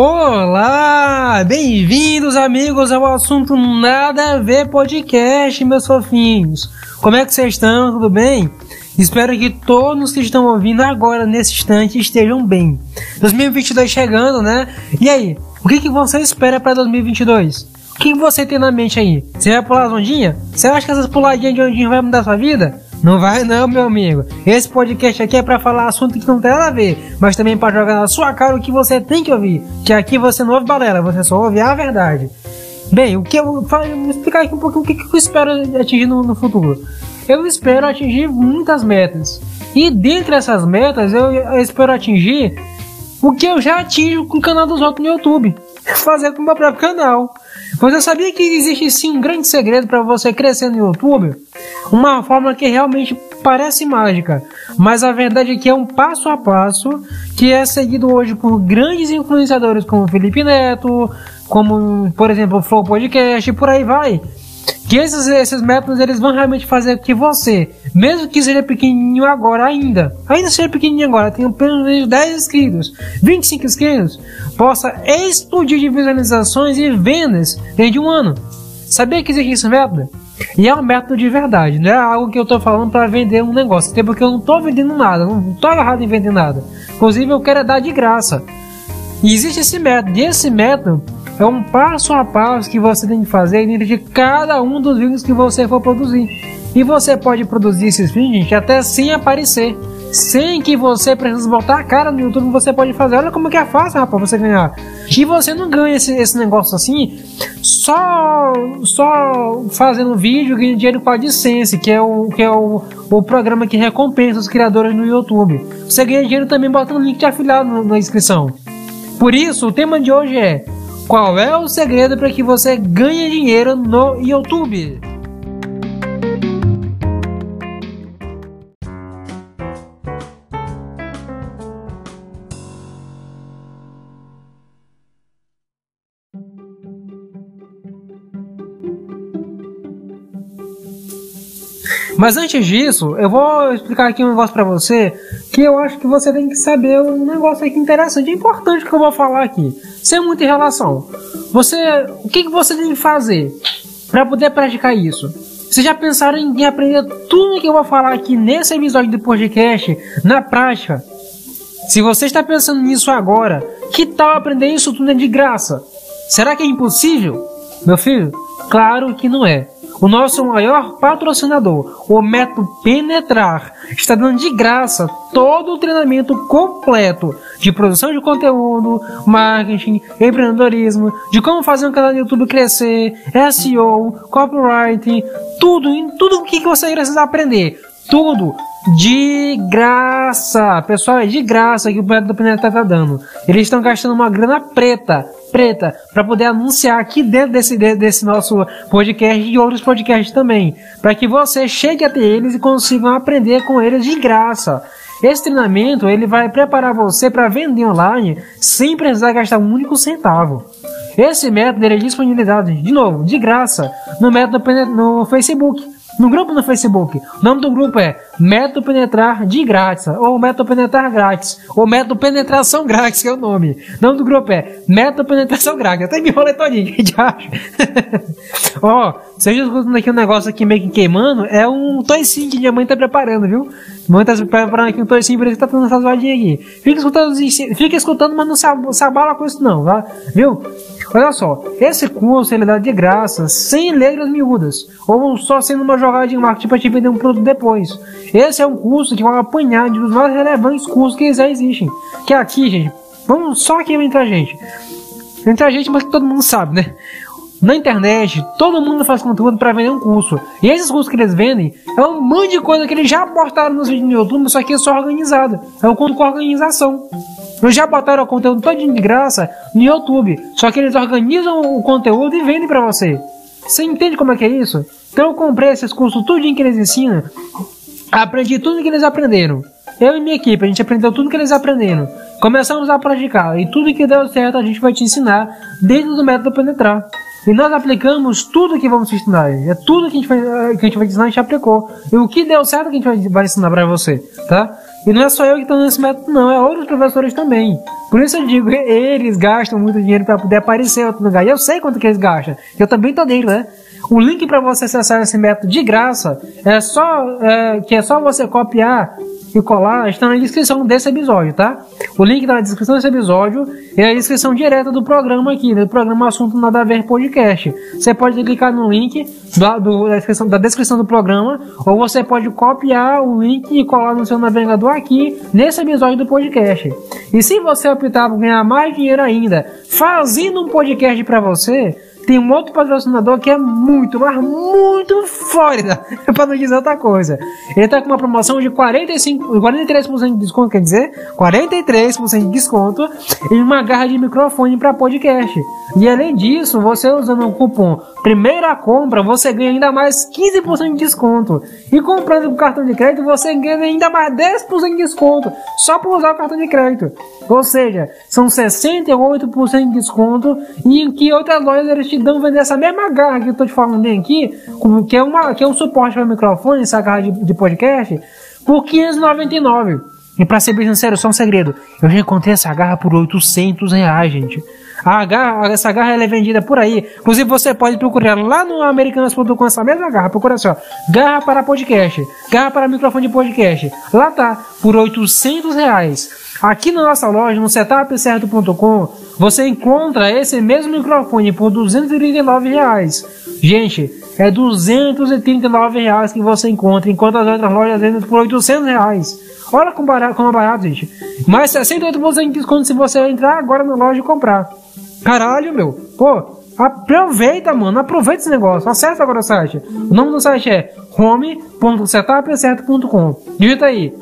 Olá, bem-vindos amigos ao assunto Nada a Ver Podcast, meus fofinhos. Como é que vocês estão? Tudo bem? Espero que todos que estão ouvindo agora nesse instante estejam bem. 2022 chegando, né? E aí, o que, que você espera para 2022? O que, você tem na mente aí? Você vai pular as ondinhas? Você acha que essas puladinhas de ondinha vai mudar sua vida? Não vai não, meu amigo. Esse podcast aqui é para falar assunto que não tem nada a ver, mas também para jogar na sua cara o que você tem que ouvir. Que aqui você não ouve balela, você só ouve a verdade. Bem, o que eu vou explicar aqui um pouquinho o que, que eu espero atingir no, no futuro. Eu espero atingir muitas metas. E dentre essas metas, eu, eu espero atingir o que eu já atingo com o canal dos outros no YouTube. Fazer com o meu próprio canal. Você sabia que existe sim um grande segredo para você crescer no YouTube? Uma forma que realmente parece mágica, mas a verdade é que é um passo a passo que é seguido hoje por grandes influenciadores como Felipe Neto, como por exemplo o Flow Podcast e por aí vai. Que esses, esses métodos eles vão realmente fazer que você, mesmo que seja pequenininho agora ainda, ainda seja pequenininho agora, tenha apenas 10 inscritos, 25 inscritos, possa explodir de visualizações e vendas dentro de um ano. Sabia que existe esse método? E é um método de verdade, não é algo que eu estou falando para vender um negócio, até porque eu não estou vendendo nada, não estou agarrado em vender nada. Inclusive eu quero é dar de graça. E existe esse método, e esse método é um passo a passo que você tem que fazer dentro de cada um dos vídeos que você for produzir. E você pode produzir esses vídeos, gente, até sem aparecer. Sem que você precise botar a cara no YouTube, você pode fazer. Olha como que é fácil, rapaz, você ganhar. E você não ganha esse, esse negócio assim só só fazendo vídeo ganhando dinheiro com a AdSense, que é o que é o, o programa que recompensa os criadores no YouTube. Você ganha dinheiro também botando link de afiliado na inscrição. Por isso, o tema de hoje é qual é o segredo para que você ganhe dinheiro no YouTube? Mas antes disso, eu vou explicar aqui um negócio para você que eu acho que você tem que saber um negócio aqui interessante, importante que eu vou falar aqui, sem muita relação. Você, o que, que você tem que fazer para poder praticar isso? Vocês já pensaram em aprender tudo que eu vou falar aqui nesse episódio do podcast na prática? Se você está pensando nisso agora, que tal aprender isso tudo de graça? Será que é impossível? Meu filho, claro que não é. O nosso maior patrocinador, o Método Penetrar, está dando de graça todo o treinamento completo de produção de conteúdo, marketing, empreendedorismo, de como fazer um canal no YouTube crescer, SEO, copywriting, tudo, tudo o que você precisa aprender. Tudo de graça. Pessoal, é de graça que o Método Penetrar está dando. Eles estão gastando uma grana preta preta para poder anunciar aqui dentro desse, desse nosso podcast e outros podcasts também, para que você chegue até eles e consiga aprender com eles de graça. Esse treinamento ele vai preparar você para vender online sem precisar gastar um único centavo. Esse método é disponibilizado de novo, de graça, no método no Facebook no grupo no Facebook. O nome do grupo é Método Penetrar de Grátis, ou Método Penetrar Grátis, ou Método Penetração Grátis, que é o nome. O nome do grupo é Método Penetração Grátis. Até me enrolei todinho, que acha? Ó, vocês escutando aqui um negócio aqui meio que queimando, é um toicinho que minha mãe tá preparando, viu? Minha mãe tá preparando aqui um toicinho, por isso que tá tendo essa zoadinha aqui. Fica escutando, fica escutando, mas não se abala com isso não, tá? Viu? Olha só, esse curso ele dá de graça, sem letras miúdas, ou só sendo uma jogada de marketing para te vender um produto depois. Esse é um curso que vai apanhar de um dos mais relevantes cursos que já existem. Que é aqui, gente, vamos só aqui entre a gente. Entre a gente, mas que todo mundo sabe, né? Na internet, todo mundo faz conteúdo para vender um curso. E esses cursos que eles vendem é um monte de coisa que eles já postaram nos vídeos no YouTube, só que é só organizado. É um curso com organização. Eles já botaram o conteúdo todo de graça no YouTube. Só que eles organizam o conteúdo e vendem para você. Você entende como é que é isso? Então eu comprei esses cursos tudo que eles ensinam. Aprendi tudo que eles aprenderam. Eu e minha equipe, a gente aprendeu tudo que eles aprenderam. Começamos a praticar. E tudo que deu certo a gente vai te ensinar dentro do método penetrar. E nós aplicamos tudo que vamos ensinar. É tudo que a gente vai, que a gente vai ensinar, a gente aplicou. E o que deu certo que a gente vai, vai ensinar para você, tá? E não é só eu que estou nesse método, não, é outros professores também. Por isso eu digo, eles gastam muito dinheiro para poder aparecer em outro lugar. E eu sei quanto que eles gastam. Eu também tô dentro, né? O link para você acessar esse método de graça é só é, que é só você copiar e colar está na descrição desse episódio, tá? O link está na descrição desse episódio é a descrição direta do programa aqui, do programa Assunto Nada a Ver Podcast. Você pode clicar no link da, do, da, descrição, da descrição do programa, ou você pode copiar o link e colar no seu navegador aqui, nesse episódio do podcast. E se você optar por ganhar mais dinheiro ainda, fazendo um podcast para você, tem um outro patrocinador que é muito, mas muito foda, para não dizer outra coisa. Ele tá com uma promoção de 45, 43% de desconto, quer dizer, 43% de desconto em uma garra de microfone para podcast. E além disso, você usando o cupom primeira compra, você ganha ainda mais 15% de desconto. E comprando com cartão de crédito, você ganha ainda mais 10% de desconto, só por usar o cartão de crédito. Ou seja, são 68% de desconto e em que outras lojas eles te dão vender essa mesma garra que eu tô te falando bem aqui, que é, uma, que é um suporte para microfone, essa garra de, de podcast, por 599. E para ser bem sincero, só um segredo. Eu já encontrei essa garra por 800 reais, gente. A garra, essa garra ela é vendida por aí. Inclusive você pode procurar lá no americanas.com essa mesma garra. Procura assim, ó. Garra para podcast. Garra para microfone de podcast. Lá tá, por 800 reais. Aqui na nossa loja, no setupcerto.com, você encontra esse mesmo microfone por 239 reais. Gente, é 239 reais que você encontra, enquanto as outras lojas vendem por 800 reais. Olha como barato, como é barato, gente. Mais 68% de desconto se você entrar agora na loja e comprar. Caralho, meu. Pô, aproveita, mano. Aproveita esse negócio. Acesse agora o site. O nome do site é home.setupcerto.com. Digita aí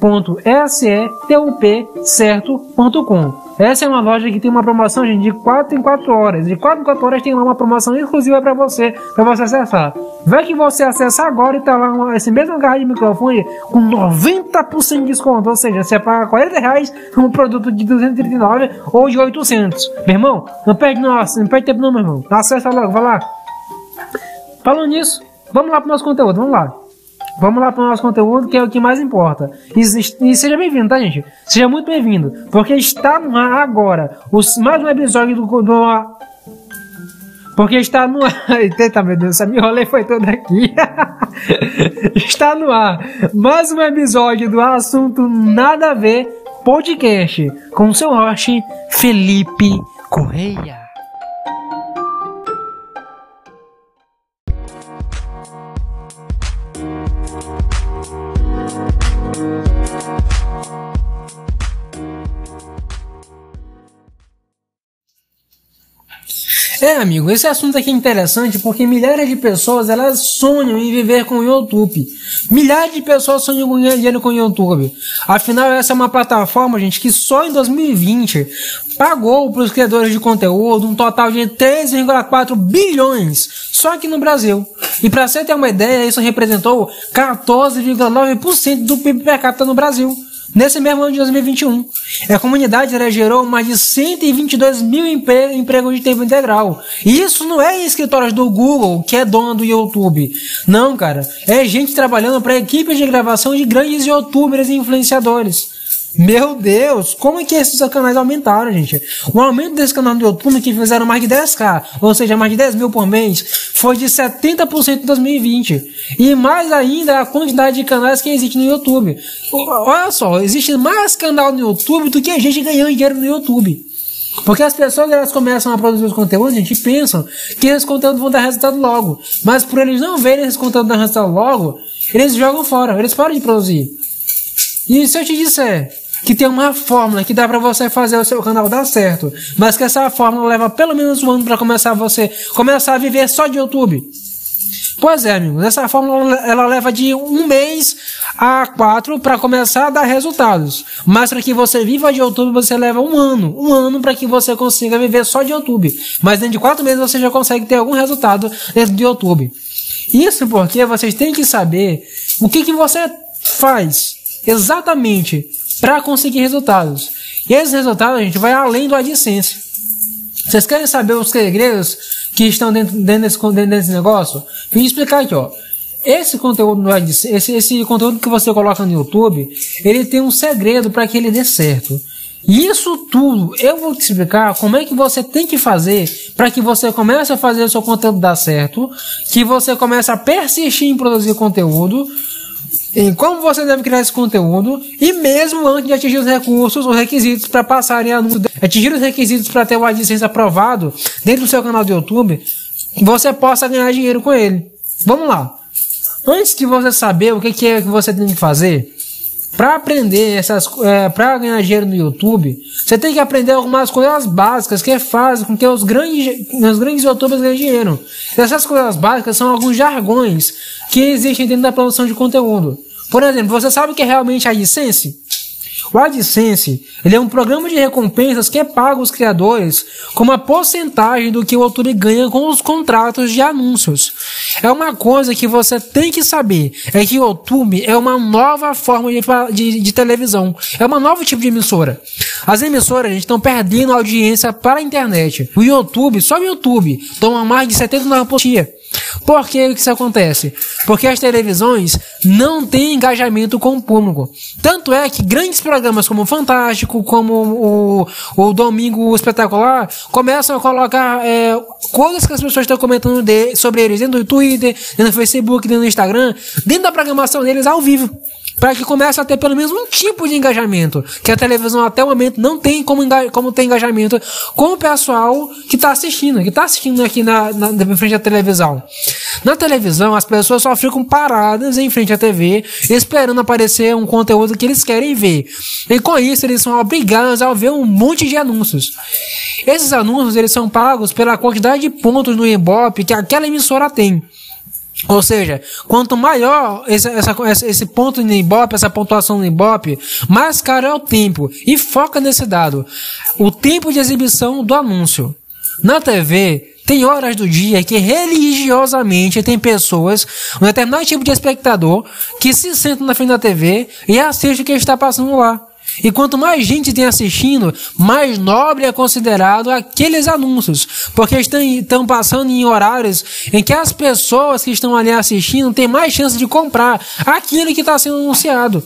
H-O-M-E.setupcerto.com. Essa é uma loja que tem uma promoção, gente, de 4 em 4 horas. De 4 em 4 horas tem lá uma promoção exclusiva para você, para você acessar. Vai que você acessa agora e tá lá uma, esse mesmo garra de microfone com 90% de desconto. Ou seja, você paga 40 reais um produto de 239 ou de 800. Meu irmão, não perde, nossa, não perde tempo não, meu irmão. Acessa logo, vai lá. Falando nisso, vamos lá pro nosso conteúdo, vamos lá. Vamos lá para o nosso conteúdo, que é o que mais importa. E, e seja bem-vindo, tá, gente? Seja muito bem-vindo. Porque está no ar agora os, mais um episódio do, do porque está no ar. Eita, meu Deus, essa me rolê foi toda aqui. está no ar mais um episódio do assunto Nada a Ver Podcast com seu host Felipe Correia. Amigo, esse assunto aqui é interessante porque milhares de pessoas elas sonham em viver com o YouTube. Milhares de pessoas sonham em ganhar dinheiro com o YouTube. Afinal, essa é uma plataforma, gente, que só em 2020 pagou para os criadores de conteúdo um total de 3,4 bilhões só aqui no Brasil. E para você ter uma ideia, isso representou 14,9% do PIB per capita no Brasil nesse mesmo ano de 2021. A comunidade gerou mais de 122 mil empregos de tempo integral. E isso não é em escritórios do Google, que é dono do YouTube. Não, cara. É gente trabalhando para equipes de gravação de grandes youtubers e influenciadores. Meu Deus, como é que esses canais aumentaram, gente? O aumento desse canal do YouTube que fizeram mais de 10k, ou seja, mais de 10 mil por mês, foi de 70% em 2020. E mais ainda a quantidade de canais que existe no YouTube. Olha só, existe mais canal no YouTube do que a gente ganhando dinheiro no YouTube. Porque as pessoas elas começam a produzir os conteúdos, a gente pensam que esses conteúdos vão dar resultado logo. Mas por eles não verem esses conteúdos dar resultado logo, eles jogam fora, eles param de produzir. E se eu te disser que tem uma fórmula que dá para você fazer o seu canal dar certo, mas que essa fórmula leva pelo menos um ano para começar você começar a viver só de YouTube. Pois é, amigos, essa fórmula ela leva de um mês a quatro para começar a dar resultados. Mas para que você viva de YouTube, você leva um ano. Um ano para que você consiga viver só de YouTube. Mas dentro de quatro meses você já consegue ter algum resultado dentro do YouTube. Isso porque vocês têm que saber o que, que você faz exatamente para conseguir resultados. E esses resultados a gente vai além do AdSense. Vocês querem saber os segredos que estão dentro, dentro, desse, dentro desse negócio? Vim explicar aqui, ó. esse conteúdo no esse, esse conteúdo que você coloca no YouTube, ele tem um segredo para que ele dê certo. Isso tudo eu vou te explicar como é que você tem que fazer para que você comece a fazer o seu conteúdo dar certo, que você comece a persistir em produzir conteúdo, em como você deve criar esse conteúdo e mesmo antes de atingir os recursos, os requisitos para passarem anúncios, atingir os requisitos para ter o AdSense aprovado dentro do seu canal do YouTube, você possa ganhar dinheiro com ele. Vamos lá. Antes de você saber o que é que você tem que fazer, para aprender essas, é, para ganhar dinheiro no YouTube, você tem que aprender algumas coisas básicas que fazem com que os grandes, os grandes YouTubers ganhem dinheiro. Essas coisas básicas são alguns jargões que existem dentro da produção de conteúdo. Por exemplo, você sabe o que é realmente a licença? O AdSense ele é um programa de recompensas que paga os criadores com uma porcentagem do que o YouTube ganha com os contratos de anúncios. É uma coisa que você tem que saber, é que o YouTube é uma nova forma de, de, de televisão, é uma nova tipo de emissora. As emissoras estão perdendo audiência para a internet. O YouTube, só o YouTube, toma mais de 79%. Por que isso acontece? Porque as televisões não têm engajamento com o público. Tanto é que grandes programas como o Fantástico, como o, o Domingo Espetacular, começam a colocar é, coisas que as pessoas estão comentando de, sobre eles dentro do Twitter, dentro do Facebook, dentro do Instagram, dentro da programação deles ao vivo para que comece a ter pelo menos um tipo de engajamento, que a televisão até o momento não tem como, como ter engajamento com o pessoal que está assistindo, que está assistindo aqui na, na, na frente da televisão. Na televisão, as pessoas só ficam paradas em frente à TV, esperando aparecer um conteúdo que eles querem ver. E com isso, eles são obrigados a ver um monte de anúncios. Esses anúncios, eles são pagos pela quantidade de pontos no Ibope que aquela emissora tem. Ou seja, quanto maior esse, essa, esse ponto no Ibope, essa pontuação no Ibope, mais caro é o tempo. E foca nesse dado. O tempo de exibição do anúncio. Na TV, tem horas do dia que religiosamente tem pessoas, um determinado tipo de espectador, que se sentam na frente da TV e assistem o que está passando lá. E quanto mais gente tem assistindo, mais nobre é considerado aqueles anúncios, porque estão, estão passando em horários em que as pessoas que estão ali assistindo têm mais chance de comprar aquilo que está sendo anunciado.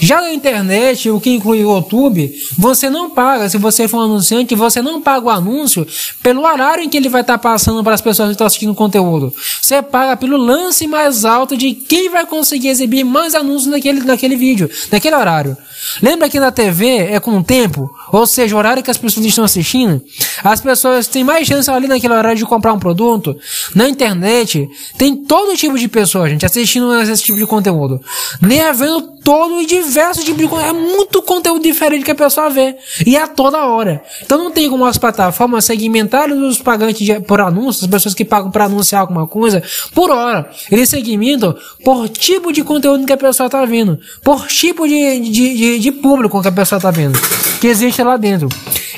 Já na internet, o que inclui o YouTube, você não paga, se você for um anunciante, você não paga o anúncio pelo horário em que ele vai estar passando para as pessoas que estão assistindo o conteúdo. Você paga pelo lance mais alto de quem vai conseguir exibir mais anúncios naquele, naquele vídeo, naquele horário. Lembra que na TV é com o tempo, ou seja, o horário que as pessoas estão assistindo, as pessoas têm mais chance ali naquele horário de comprar um produto. Na internet, tem todo tipo de pessoa, gente, assistindo esse tipo de conteúdo. Nem havendo todo e diversos tipos de conteúdo. É muito conteúdo diferente que a pessoa vê. E é a toda hora. Então não tem como as plataformas segmentarem os pagantes de, por anúncios, as pessoas que pagam para anunciar alguma coisa, por hora. Eles segmentam por tipo de conteúdo que a pessoa está vendo. Por tipo de, de, de de, público que a pessoa está vendo, que existe lá dentro.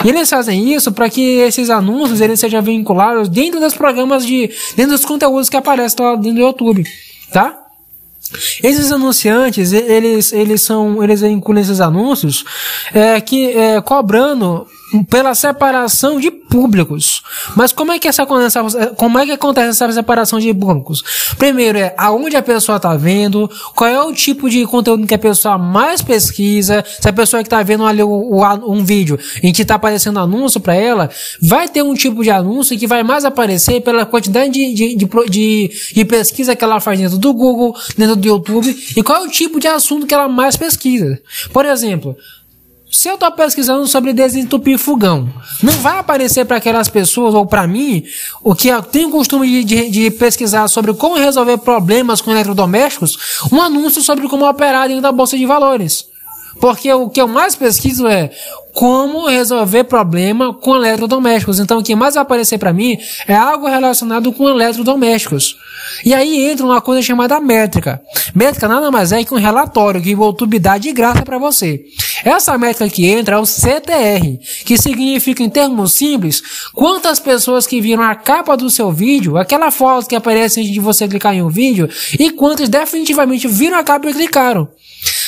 E eles fazem isso para que esses anúncios eles sejam vinculados dentro dos programas de, dentro dos conteúdos que aparecem lá dentro do YouTube, tá? Esses anunciantes, eles, eles são, eles incluem esses anúncios, é, que, é, cobrando pela separação de públicos. Mas como é que essa como é que acontece essa separação de públicos? Primeiro é aonde a pessoa está vendo, qual é o tipo de conteúdo que a pessoa mais pesquisa, se a pessoa que está vendo ali o, o, um vídeo em que está aparecendo anúncio para ela, vai ter um tipo de anúncio que vai mais aparecer pela quantidade de, de, de, de, de pesquisa que ela faz dentro do Google, dentro do YouTube, e qual é o tipo de assunto que ela mais pesquisa. Por exemplo, se eu estou pesquisando sobre desentupir fogão, não vai aparecer para aquelas pessoas ou para mim o que eu tenho costume de, de, de, pesquisar sobre como resolver problemas com eletrodomésticos, um anúncio sobre como operar dentro da bolsa de valores. Porque o que eu mais pesquiso é como resolver problema com eletrodomésticos. Então, o que mais vai aparecer para mim é algo relacionado com eletrodomésticos. E aí entra uma coisa chamada métrica. Métrica nada mais é que um relatório que o YouTube dá de graça para você. Essa métrica que entra é o CTR, que significa, em termos simples, quantas pessoas que viram a capa do seu vídeo, aquela foto que aparece antes de você clicar em um vídeo, e quantas definitivamente viram a capa e clicaram.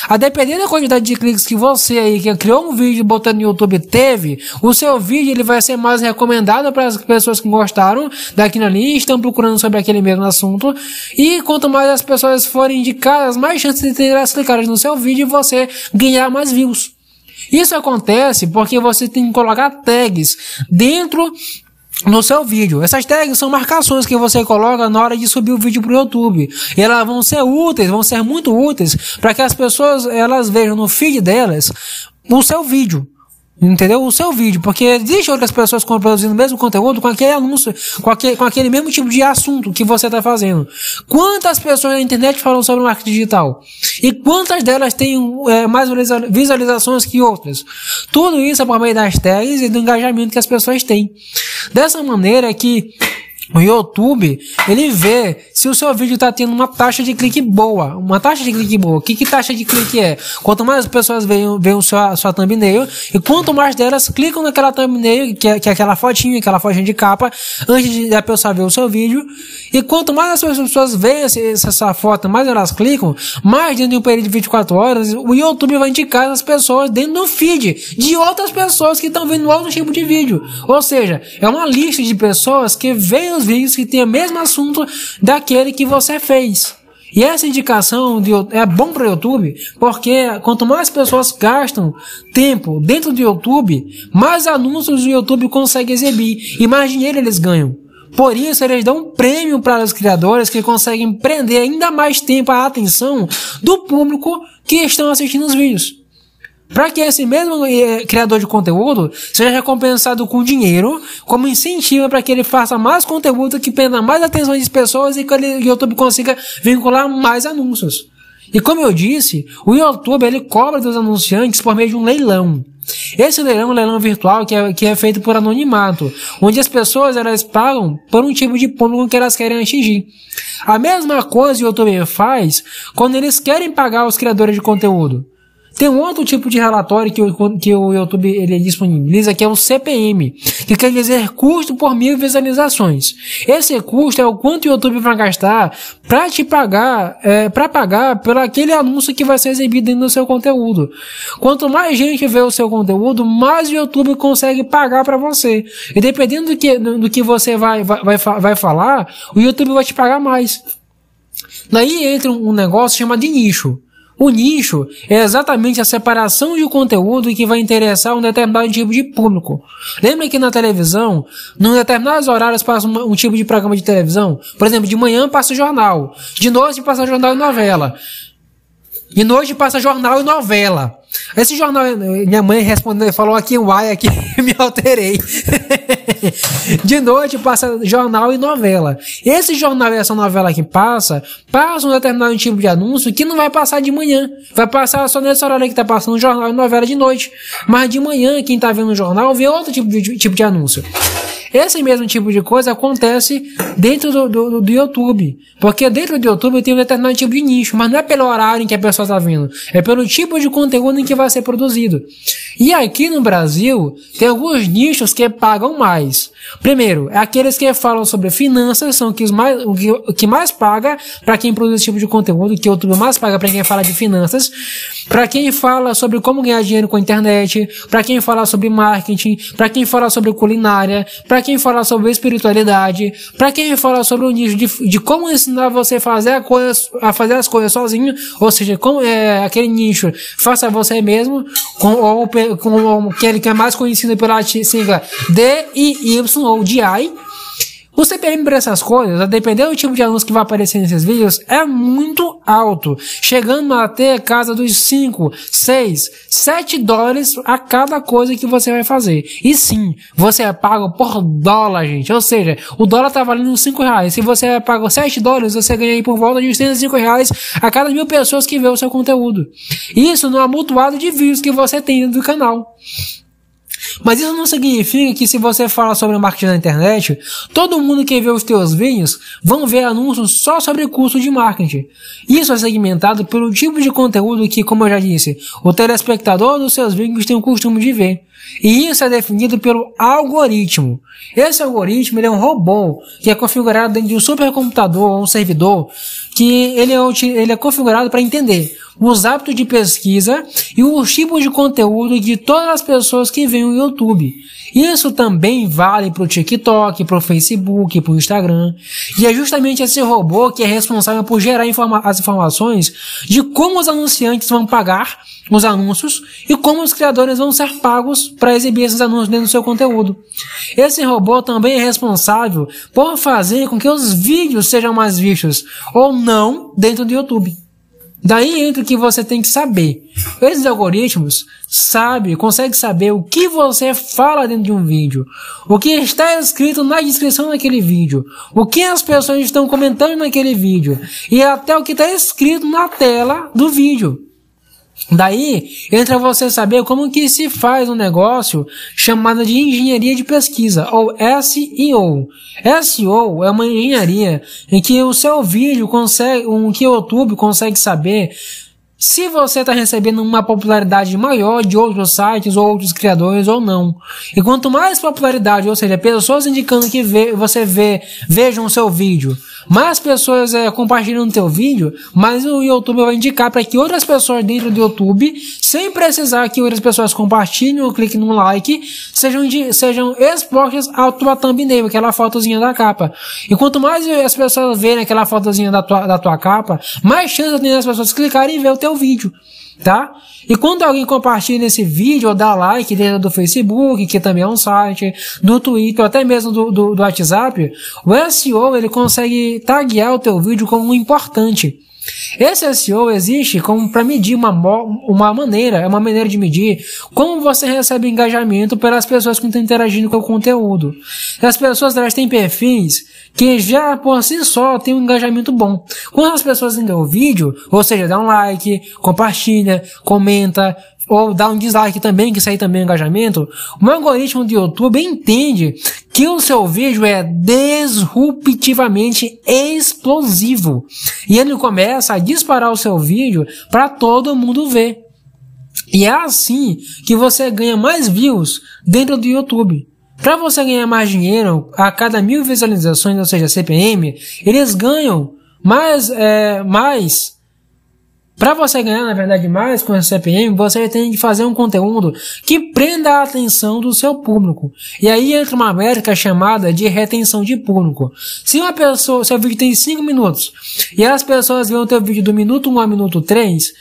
A depender da quantidade de cliques que você aí, que criou um vídeo botando no YouTube, teve, o seu vídeo ele vai ser mais recomendado para as pessoas que gostaram daquilo ali, estão procurando sobre aquele mesmo assunto. E quanto mais as pessoas forem indicadas, mais chances de ter elas clicarem no seu vídeo e você ganhar mais views. Isso acontece porque você tem que colocar tags dentro no seu vídeo. Essas tags são marcações que você coloca na hora de subir o vídeo para o YouTube. E elas vão ser úteis, vão ser muito úteis para que as pessoas elas vejam no feed delas o seu vídeo. Entendeu? O seu vídeo, porque existe outras pessoas produzindo o mesmo conteúdo com aquele anúncio, com aquele, com aquele mesmo tipo de assunto que você está fazendo. Quantas pessoas na internet falam sobre marketing digital? E quantas delas têm é, mais visualizações que outras? Tudo isso é por meio das tags e do engajamento que as pessoas têm. Dessa maneira que o YouTube, ele vê se o seu vídeo está tendo uma taxa de clique boa. Uma taxa de clique boa. O que, que taxa de clique é? Quanto mais pessoas veem, veem sua, sua thumbnail, e quanto mais delas clicam naquela thumbnail, que é, que é aquela fotinha, aquela fotinha de capa, antes de a pessoa ver o seu vídeo, e quanto mais as pessoas veem essa, essa foto, mais elas clicam, mais dentro de um período de 24 horas, o YouTube vai indicar as pessoas dentro do feed de outras pessoas que estão vendo outro tipo de vídeo. Ou seja, é uma lista de pessoas que veem os vídeos que têm o mesmo assunto daquele que você fez. E essa indicação de, é bom para o YouTube, porque quanto mais pessoas gastam tempo dentro do YouTube, mais anúncios o YouTube consegue exibir e mais dinheiro eles ganham. Por isso, eles dão um prêmio para os criadores que conseguem prender ainda mais tempo a atenção do público que estão assistindo os vídeos para que esse mesmo eh, criador de conteúdo seja recompensado com dinheiro como incentivo para que ele faça mais conteúdo que prenda mais atenção das pessoas e que o YouTube consiga vincular mais anúncios. E como eu disse, o YouTube ele cobra dos anunciantes por meio de um leilão. Esse leilão é um leilão virtual que é, que é feito por anonimato, onde as pessoas elas pagam por um tipo de público que elas querem atingir. A mesma coisa o YouTube faz quando eles querem pagar os criadores de conteúdo. Tem um outro tipo de relatório que o, que o YouTube ele disponibiliza, que é o CPM, que quer dizer custo por mil visualizações. Esse custo é o quanto o YouTube vai gastar para te pagar, é, para pagar pelo aquele anúncio que vai ser exibido dentro do seu conteúdo. Quanto mais gente vê o seu conteúdo, mais o YouTube consegue pagar para você. E dependendo do que, do que você vai, vai, vai, falar, o YouTube vai te pagar mais. Daí entra um negócio chamado de nicho. O nicho é exatamente a separação de conteúdo que vai interessar um determinado tipo de público. Lembra que na televisão, em determinados horários passa um, um tipo de programa de televisão? Por exemplo, de manhã passa jornal, de noite passa jornal e novela. De noite passa jornal e novela. Esse jornal, minha mãe respondeu, falou aqui um ai aqui, me alterei. De noite passa jornal e novela. Esse jornal e essa novela que passa, passa um determinado tipo de anúncio que não vai passar de manhã. Vai passar só nesse horário que tá passando jornal e novela de noite. Mas de manhã, quem tá vendo o jornal vê outro tipo de, tipo de anúncio. Esse mesmo tipo de coisa acontece dentro do, do, do, YouTube. Porque dentro do YouTube tem um determinado tipo de nicho, mas não é pelo horário em que a pessoa está vendo, é pelo tipo de conteúdo em que vai ser produzido. E aqui no Brasil, tem alguns nichos que pagam mais. Primeiro, é aqueles que falam sobre finanças, são que mais, o, que, o que mais paga para quem produz esse tipo de conteúdo, que o YouTube mais paga para quem fala de finanças, para quem fala sobre como ganhar dinheiro com a internet, para quem fala sobre marketing, para quem fala sobre culinária, para quem fala sobre espiritualidade, para quem fala sobre o nicho de, de como ensinar você a fazer, a, coisa, a fazer as coisas sozinho, ou seja, como é aquele nicho, faça você mesmo, com, ou com aquele que é mais conhecido pela sigla DIY ou DI, o CPM para essas coisas, a depender do tipo de anúncio que vai aparecer nesses vídeos, é muito alto, chegando até a casa dos 5, 6, 7 dólares a cada coisa que você vai fazer. E sim, você é pago por dólar, gente. Ou seja, o dólar tá valendo 5 reais. Se você é pago 7 dólares, você ganha aí por volta de 105 reais a cada mil pessoas que vê o seu conteúdo. Isso no amontoado de vídeos que você tem dentro do canal. Mas isso não significa que se você fala sobre marketing na internet, todo mundo que vê os teus vídeos vão ver anúncios só sobre curso de marketing. Isso é segmentado pelo tipo de conteúdo que, como eu já disse, o telespectador dos seus vídeos tem o costume de ver. E isso é definido pelo algoritmo. Esse algoritmo é um robô que é configurado dentro de um supercomputador ou um servidor que ele é, ele é configurado para entender os hábitos de pesquisa e os tipos de conteúdo de todas as pessoas que veem o YouTube. Isso também vale para o TikTok, para o Facebook, para o Instagram. E é justamente esse robô que é responsável por gerar informa as informações de como os anunciantes vão pagar os anúncios e como os criadores vão ser pagos para exibir esses anúncios dentro do seu conteúdo. Esse robô também é responsável por fazer com que os vídeos sejam mais vistos ou não dentro do YouTube. Daí entra o que você tem que saber. Esses algoritmos sabem, conseguem saber o que você fala dentro de um vídeo, o que está escrito na descrição daquele vídeo, o que as pessoas estão comentando naquele vídeo e até o que está escrito na tela do vídeo. Daí entra você saber como que se faz um negócio chamado de engenharia de pesquisa, ou SEO. SEO é uma engenharia em que o seu vídeo consegue, um, que o YouTube consegue saber se você está recebendo uma popularidade maior de outros sites ou outros criadores ou não. E quanto mais popularidade, ou seja, pessoas indicando que vê, você vê, vejam o seu vídeo, mais pessoas é, compartilham o teu vídeo, mais o YouTube vai indicar para que outras pessoas dentro do YouTube, sem precisar que outras pessoas compartilhem ou cliquem no like, sejam, de, sejam expostas à tua thumbnail, aquela fotozinha da capa. E quanto mais as pessoas verem aquela fotozinha da tua, da tua capa, mais chance tem as pessoas clicarem e ver o teu vídeo, tá? E quando alguém compartilha esse vídeo ou dá like dentro do Facebook, que também é um site, do Twitter, até mesmo do, do, do WhatsApp, o SEO ele consegue taguear o teu vídeo como importante. Esse SEO existe como para medir uma, uma maneira, é uma maneira de medir como você recebe engajamento pelas pessoas que estão interagindo com o conteúdo. As pessoas elas têm perfis que já por si só tem um engajamento bom. Quando as pessoas entram o vídeo, ou seja, dá um like, compartilha, comenta, ou dá um dislike também, que isso aí também é engajamento, o algoritmo do YouTube entende que o seu vídeo é disruptivamente explosivo. E ele começa a disparar o seu vídeo para todo mundo ver. E é assim que você ganha mais views dentro do YouTube. Para você ganhar mais dinheiro, a cada mil visualizações, ou seja, CPM, eles ganham mais, é, mais para você ganhar, na verdade, mais com esse CPM, você tem que fazer um conteúdo que prenda a atenção do seu público. E aí entra uma métrica chamada de retenção de público. Se uma pessoa, seu vídeo tem 5 minutos, e as pessoas veem o teu vídeo do minuto 1 ao minuto 3,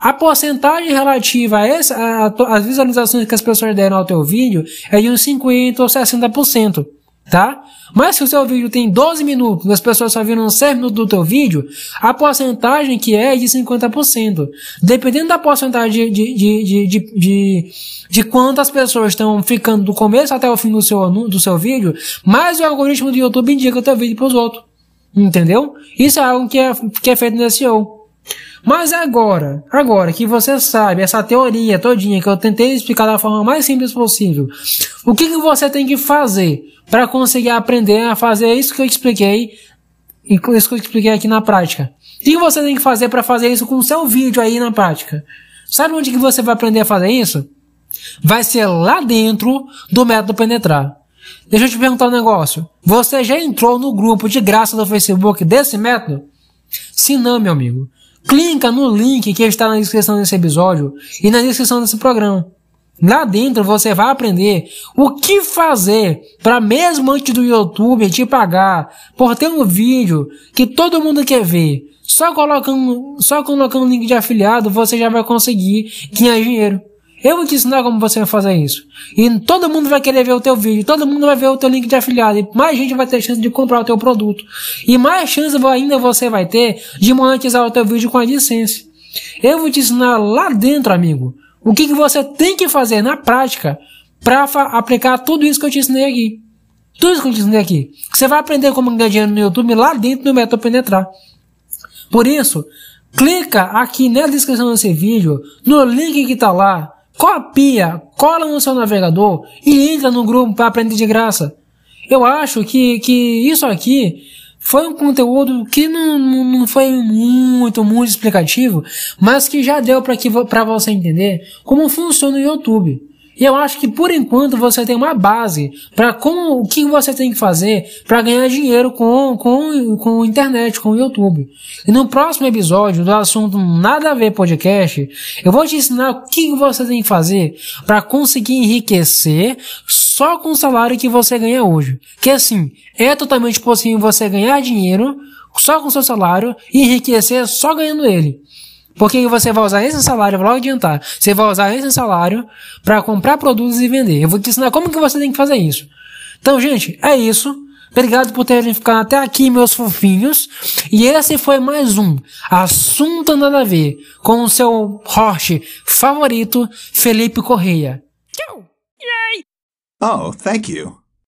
a porcentagem relativa a, essa, a, a, as visualizações que as pessoas deram ao teu vídeo é de uns 50 ou 60% tá? Mas se o seu vídeo tem 12 minutos as pessoas só viram 6 minutos do teu vídeo, a porcentagem que é de 50%. Dependendo da porcentagem de, de, de, de, de, de quantas pessoas estão ficando do começo até o fim do seu, do seu vídeo, mais o algoritmo do YouTube indica o teu vídeo para os outros. Entendeu? Isso é algo que é, que é feito no SEO. Mas agora, agora que você sabe essa teoria todinha que eu tentei explicar da forma mais simples possível, o que, que você tem que fazer para conseguir aprender a fazer isso que eu expliquei, isso que eu expliquei aqui na prática? O que, você tem que fazer para fazer isso com o seu vídeo aí na prática? Sabe onde que você vai aprender a fazer isso? Vai ser lá dentro do método penetrar. Deixa eu te perguntar um negócio. Você já entrou no grupo de graça do Facebook desse método? Se não, meu amigo, clica no link que está na descrição desse episódio e na descrição desse programa. Lá dentro você vai aprender o que fazer para mesmo antes do YouTube te pagar por ter um vídeo que todo mundo quer ver. Só colocando, só colocando link de afiliado você já vai conseguir ganhar dinheiro. Eu vou te ensinar como você vai fazer isso. E todo mundo vai querer ver o teu vídeo, todo mundo vai ver o teu link de afiliado, e mais gente vai ter chance de comprar o teu produto. E mais chance ainda você vai ter de monetizar o teu vídeo com a licença. Eu vou te ensinar lá dentro, amigo, o que, que você tem que fazer na prática para aplicar tudo isso que eu te ensinei aqui. Tudo isso que eu te ensinei aqui. Você vai aprender como ganhar dinheiro no YouTube lá dentro do método penetrar. Por isso, clica aqui na descrição desse vídeo, no link que está lá, copia, cola no seu navegador e entra no grupo para aprender de graça. Eu acho que, que isso aqui foi um conteúdo que não, não foi muito, muito explicativo, mas que já deu para você entender como funciona o YouTube. E eu acho que por enquanto você tem uma base para como o que você tem que fazer para ganhar dinheiro com com com internet, com o YouTube. E no próximo episódio do assunto nada a ver podcast, eu vou te ensinar o que você tem que fazer para conseguir enriquecer só com o salário que você ganha hoje. Que assim, é totalmente possível você ganhar dinheiro só com seu salário e enriquecer só ganhando ele. Porque você vai usar esse salário, vou logo adiantar, você vai usar esse salário para comprar produtos e vender. Eu vou te ensinar como que você tem que fazer isso. Então, gente, é isso. Obrigado por terem ficado até aqui, meus fofinhos. E esse foi mais um Assunto Nada a Ver com o seu host favorito, Felipe Correia. Oh, thank you.